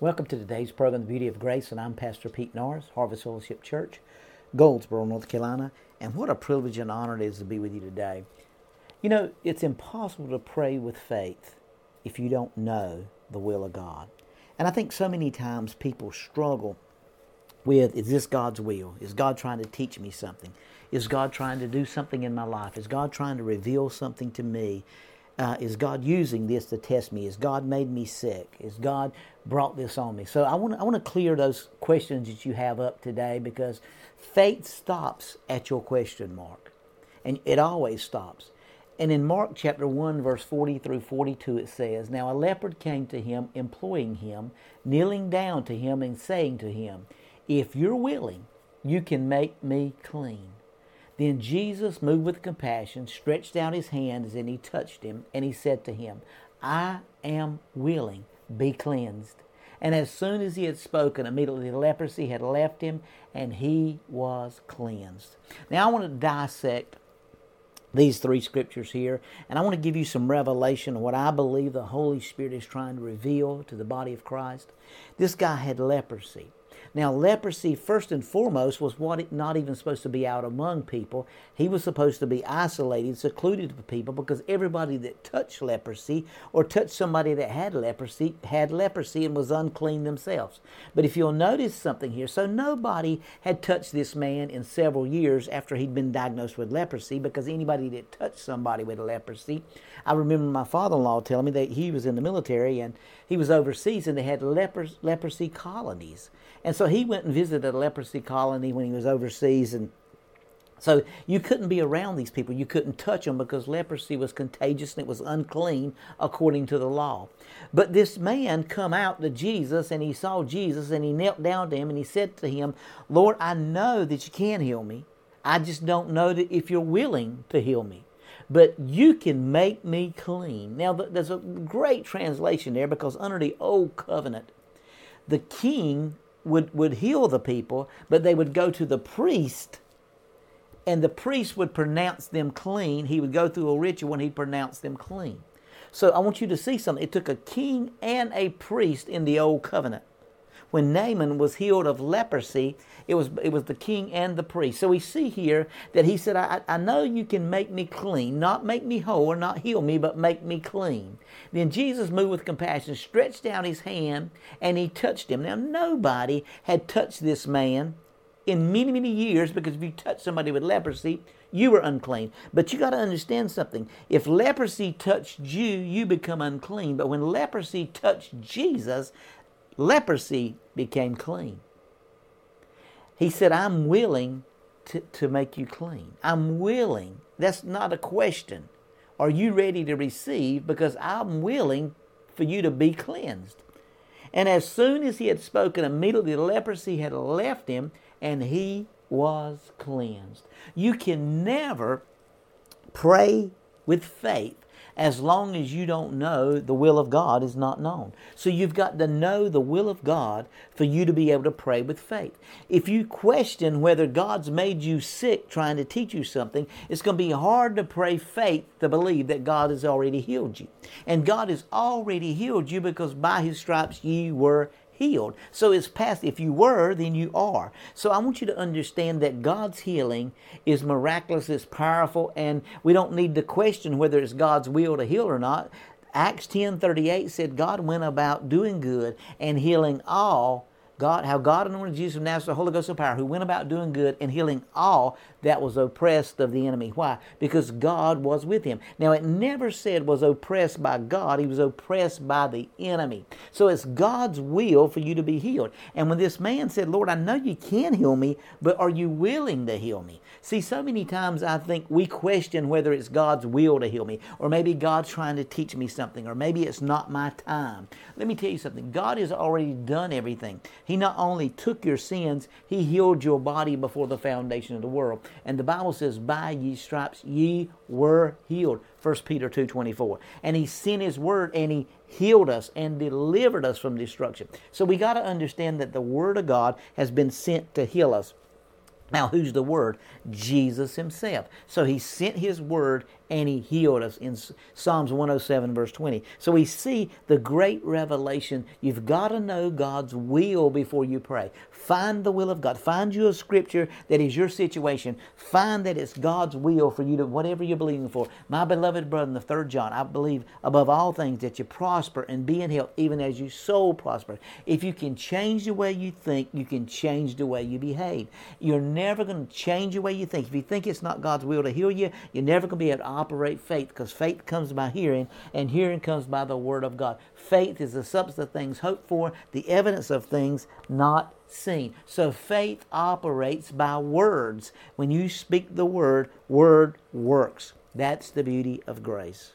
Welcome to today's program, The Beauty of Grace, and I'm Pastor Pete Norris, Harvest Fellowship Church, Goldsboro, North Carolina. And what a privilege and honor it is to be with you today. You know, it's impossible to pray with faith if you don't know the will of God. And I think so many times people struggle with is this God's will? Is God trying to teach me something? Is God trying to do something in my life? Is God trying to reveal something to me? Uh, is God using this to test me? Is God made me sick? Is God brought this on me? So I want I want to clear those questions that you have up today because faith stops at your question mark, and it always stops. And in Mark chapter 1, verse 40 through 42, it says, Now a leopard came to him, imploring him, kneeling down to him, and saying to him, If you're willing, you can make me clean. Then Jesus, moved with compassion, stretched out his hands and he touched him, and he said to him, I am willing, be cleansed. And as soon as he had spoken, immediately the leprosy had left him, and he was cleansed. Now I want to dissect these three scriptures here, and I want to give you some revelation of what I believe the Holy Spirit is trying to reveal to the body of Christ. This guy had leprosy. Now, leprosy, first and foremost, was what not even supposed to be out among people. He was supposed to be isolated, secluded from people, because everybody that touched leprosy or touched somebody that had leprosy had leprosy and was unclean themselves. But if you'll notice something here, so nobody had touched this man in several years after he'd been diagnosed with leprosy, because anybody that touched somebody with leprosy, I remember my father-in-law telling me that he was in the military and he was overseas and they had leprosy colonies. And so he went and visited a leprosy colony when he was overseas and so you couldn't be around these people. You couldn't touch them because leprosy was contagious and it was unclean according to the law. But this man come out to Jesus and he saw Jesus and he knelt down to him and he said to him, Lord, I know that you can heal me. I just don't know that if you're willing to heal me. But you can make me clean. Now, there's a great translation there because under the old covenant, the king would, would heal the people, but they would go to the priest, and the priest would pronounce them clean. He would go through a ritual and he'd pronounce them clean. So I want you to see something. It took a king and a priest in the old covenant when Naaman was healed of leprosy, it was, it was the king and the priest. So we see here that he said, I, I know you can make me clean, not make me whole or not heal me, but make me clean. Then Jesus moved with compassion, stretched out his hand, and he touched him. Now, nobody had touched this man in many, many years because if you touch somebody with leprosy, you were unclean. But you got to understand something. If leprosy touched you, you become unclean. But when leprosy touched Jesus, leprosy became clean. He said, I'm willing to, to make you clean. I'm willing. That's not a question. Are you ready to receive? Because I'm willing for you to be cleansed. And as soon as he had spoken, immediately leprosy had left him and he was cleansed. You can never pray with faith as long as you don't know the will of God is not known. So you've got to know the will of God for you to be able to pray with faith. If you question whether God's made you sick trying to teach you something, it's going to be hard to pray faith to believe that God has already healed you. And God has already healed you because by his stripes ye were healed. So it's past, if you were, then you are. So I want you to understand that God's healing is miraculous, it's powerful, and we don't need to question whether it's God's will to heal or not. Acts 10:38 said God went about doing good and healing all God, how God anointed Jesus of Nazareth, the Holy Ghost of power, who went about doing good and healing all that was oppressed of the enemy. Why? Because God was with him. Now, it never said was oppressed by God, he was oppressed by the enemy. So it's God's will for you to be healed. And when this man said, Lord, I know you can heal me, but are you willing to heal me? See, so many times I think we question whether it's God's will to heal me, or maybe God's trying to teach me something, or maybe it's not my time. Let me tell you something God has already done everything. He not only took your sins, He healed your body before the foundation of the world. And the Bible says, By ye stripes ye were healed. 1 Peter 2.24. And He sent His word and He healed us and delivered us from destruction. So we got to understand that the Word of God has been sent to heal us. Now, who's the Word? Jesus Himself. So He sent His Word and He healed us in Psalms 107, verse 20. So we see the great revelation. You've got to know God's will before you pray. Find the will of God. Find you a scripture that is your situation. Find that it's God's will for you to whatever you're believing for. My beloved brother in the third John, I believe above all things that you prosper and be in health, even as your soul prosper. If you can change the way you think, you can change the way you behave. You're never going to change the way you think. If you think it's not God's will to heal you, you're never going to be to operate faith because faith comes by hearing, and hearing comes by the Word of God. Faith is the substance of things hoped for, the evidence of things not seen. So faith operates by words. When you speak the word, word works. That's the beauty of grace.